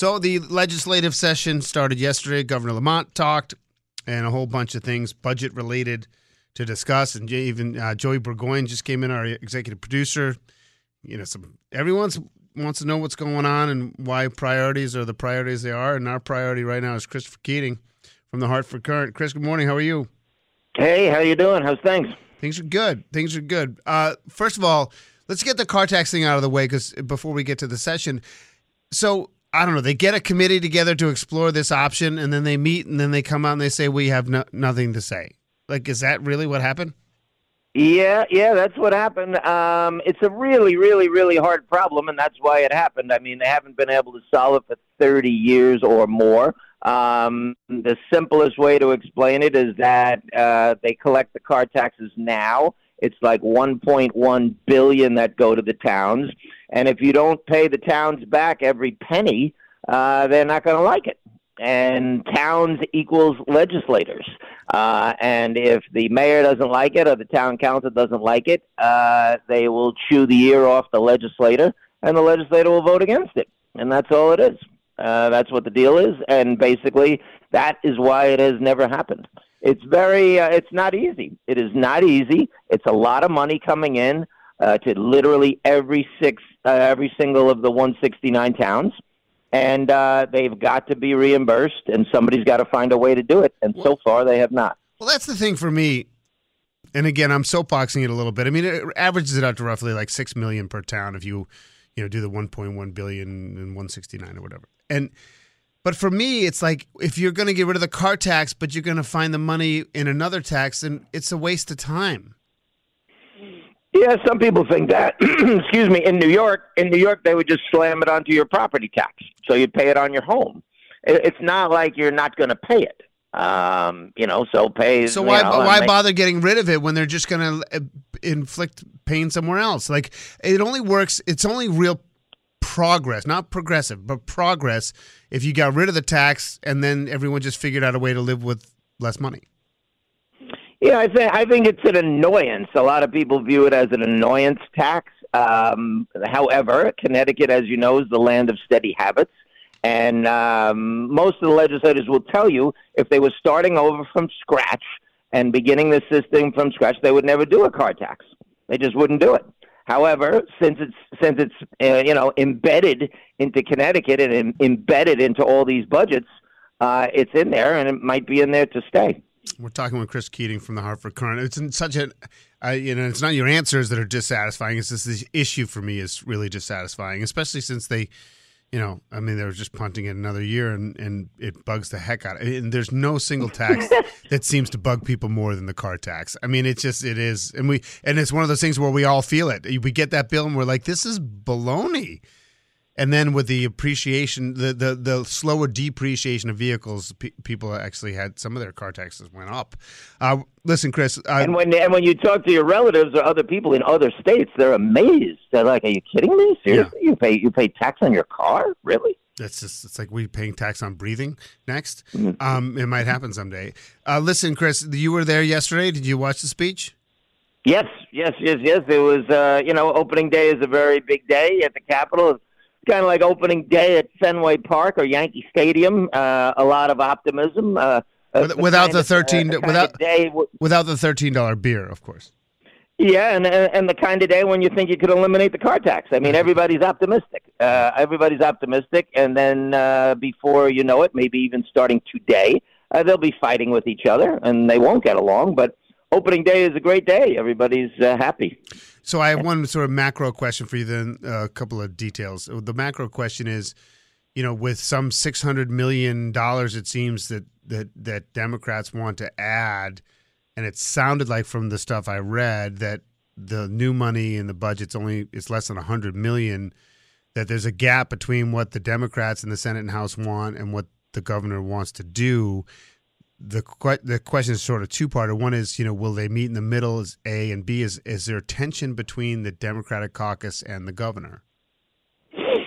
So the legislative session started yesterday. Governor Lamont talked, and a whole bunch of things budget related to discuss. And even uh, Joey Burgoyne just came in, our executive producer. You know, some everyone's wants to know what's going on and why priorities are the priorities they are. And our priority right now is Christopher Keating from the Hartford Courant. Chris, good morning. How are you? Hey, how you doing? How's things? Things are good. Things are good. Uh, first of all, let's get the car tax thing out of the way because before we get to the session, so I don't know. They get a committee together to explore this option, and then they meet, and then they come out and they say we have no, nothing to say. Like, is that really what happened? Yeah, yeah, that's what happened. Um, it's a really, really, really hard problem, and that's why it happened. I mean, they haven't been able to solve it for 30 years or more. Um, the simplest way to explain it is that uh, they collect the car taxes now. It's like 1.1 billion that go to the towns, and if you don't pay the towns back every penny, uh, they're not going to like it. And towns equals legislators. Uh, and if the mayor doesn't like it or the town council doesn't like it, uh, they will chew the ear off the legislator, and the legislator will vote against it. And that's all it is. Uh, that's what the deal is, and basically that is why it has never happened. It's very, uh, it's not easy. It is not easy. It's a lot of money coming in uh, to literally every six, uh, every single of the 169 towns, and uh, they've got to be reimbursed, and somebody's got to find a way to do it. And so far, they have not. Well, that's the thing for me. And again, I'm soapboxing it a little bit. I mean, it averages it out to roughly like six million per town if you, you know, do the 1.1 billion and 169 or whatever. And but for me, it's like if you're going to get rid of the car tax, but you're going to find the money in another tax, then it's a waste of time. Yeah, some people think that. Excuse me. In New York, in New York, they would just slam it onto your property tax, so you'd pay it on your home. It's not like you're not going to pay it. Um, you know, so pay. So why know, why make, bother getting rid of it when they're just going to uh, inflict pain somewhere else? Like it only works. It's only real progress, not progressive, but progress if you got rid of the tax and then everyone just figured out a way to live with less money. Yeah, I think I think it's an annoyance. A lot of people view it as an annoyance tax. Um, however, Connecticut, as you know, is the land of steady habits, and um, most of the legislators will tell you if they were starting over from scratch and beginning the system from scratch, they would never do a car tax. They just wouldn't do it. However, since it's since it's uh, you know embedded into Connecticut and em- embedded into all these budgets, uh, it's in there and it might be in there to stay. We're talking with Chris Keating from the Hartford Courant. It's in such a, uh, you know, it's not your answers that are dissatisfying. It's just this issue for me is really dissatisfying, especially since they you know, I mean, they were just punting it another year, and, and it bugs the heck out. of And there's no single tax that seems to bug people more than the car tax. I mean, it's just it is, and we and it's one of those things where we all feel it. We get that bill, and we're like, this is baloney. And then with the appreciation, the the, the slower depreciation of vehicles, pe- people actually had some of their car taxes went up. Uh, listen, Chris, uh, and when and when you talk to your relatives or other people in other states, they're amazed. They're like, "Are you kidding me? Seriously, yeah. you pay you pay tax on your car? Really?" That's just it's like we paying tax on breathing next. Mm-hmm. Um, it might happen someday. Uh, listen, Chris, you were there yesterday. Did you watch the speech? Yes, yes, yes, yes. It was uh, you know opening day is a very big day at the Capitol kind of like opening day at Fenway Park or Yankee Stadium. Uh, a lot of optimism. Uh, With, without the thirteen, uh, without day w- without the thirteen dollar beer, of course. Yeah, and and the kind of day when you think you could eliminate the car tax. I mean, everybody's optimistic. Uh, everybody's optimistic, and then uh, before you know it, maybe even starting today, uh, they'll be fighting with each other, and they won't get along. But opening day is a great day. Everybody's uh, happy. So I have one sort of macro question for you, then uh, a couple of details. The macro question is, you know, with some six hundred million dollars, it seems that that that Democrats want to add, and it sounded like from the stuff I read that the new money in the budget's only it's less than a hundred million. That there's a gap between what the Democrats in the Senate and House want and what the governor wants to do the the question is sort of two part. One is, you know, will they meet in the middle? Is A and B is is there tension between the Democratic caucus and the governor?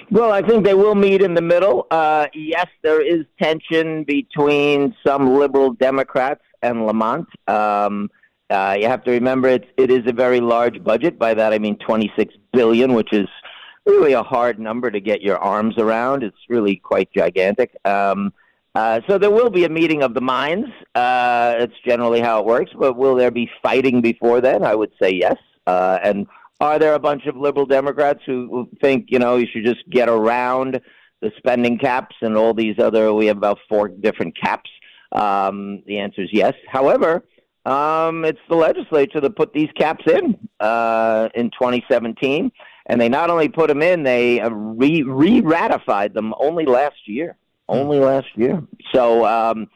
Well, I think they will meet in the middle. Uh, yes, there is tension between some liberal Democrats and Lamont. Um, uh, you have to remember it, it is a very large budget. By that I mean 26 billion, which is really a hard number to get your arms around. It's really quite gigantic. Um, uh, so there will be a meeting of the minds. Uh, it's generally how it works. But will there be fighting before then? I would say yes. Uh, and are there a bunch of liberal Democrats who think you know you should just get around the spending caps and all these other? We have about four different caps. Um, the answer is yes. However, um, it's the legislature that put these caps in uh, in 2017, and they not only put them in, they uh, re ratified them only last year. Only last year. So, um,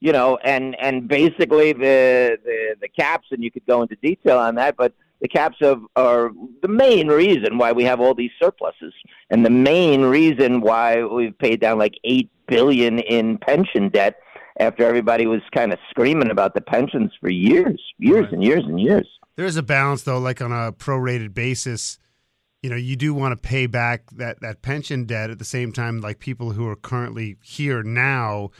you know, and and basically the, the the caps, and you could go into detail on that, but the caps of, are the main reason why we have all these surpluses, and the main reason why we've paid down like eight billion in pension debt after everybody was kind of screaming about the pensions for years, years right. and years and years. There is a balance, though, like on a prorated basis. You know, you do want to pay back that, that pension debt at the same time, like people who are currently here now,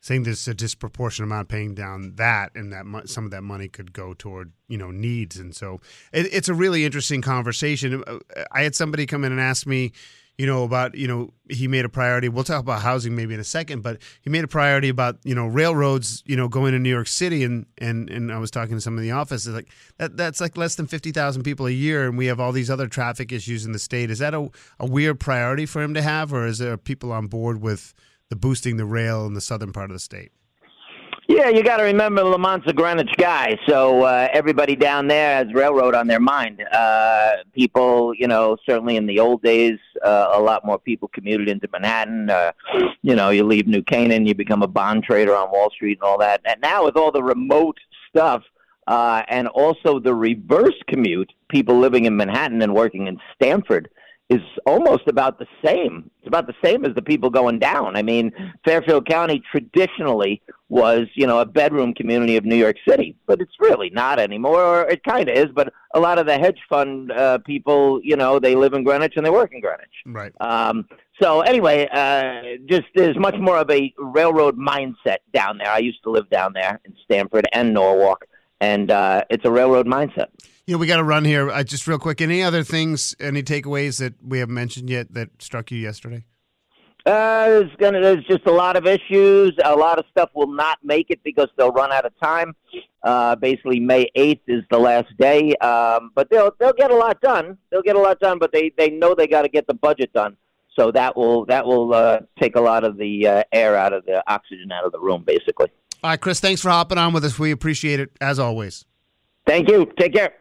saying there's a disproportionate amount paying down that, and that mo- some of that money could go toward you know needs, and so it, it's a really interesting conversation. Uh, I had somebody come in and ask me, you know, about, you know, he made a priority. We'll talk about housing maybe in a second, but he made a priority about, you know, railroads, you know, going to New York City. And, and, and I was talking to some in the office, like that, that's like less than 50,000 people a year. And we have all these other traffic issues in the state. Is that a, a weird priority for him to have, or is there people on board with the boosting the rail in the southern part of the state? Yeah, you got to remember Lamont's a Greenwich guy, so uh, everybody down there has railroad on their mind. Uh, people, you know, certainly in the old days, uh, a lot more people commuted into Manhattan. Uh, you know, you leave New Canaan, you become a bond trader on Wall Street and all that. And now with all the remote stuff, uh, and also the reverse commute, people living in Manhattan and working in Stamford is almost about the same. It's about the same as the people going down. I mean, Fairfield County traditionally was, you know, a bedroom community of New York City, but it's really not anymore. Or it kind of is, but a lot of the hedge fund uh, people, you know, they live in Greenwich and they work in Greenwich. Right. Um, so anyway, uh, just there's much more of a railroad mindset down there. I used to live down there in Stamford and Norwalk, and uh, it's a railroad mindset. You know, we got to run here. Uh, just real quick, any other things, any takeaways that we haven't mentioned yet that struck you yesterday? Uh, there's gonna there's just a lot of issues. A lot of stuff will not make it because they'll run out of time. Uh, basically, May eighth is the last day, um, but they'll they'll get a lot done. They'll get a lot done, but they they know they got to get the budget done. So that will that will uh, take a lot of the uh, air out of the oxygen out of the room, basically. All right, Chris. Thanks for hopping on with us. We appreciate it as always. Thank you. Take care.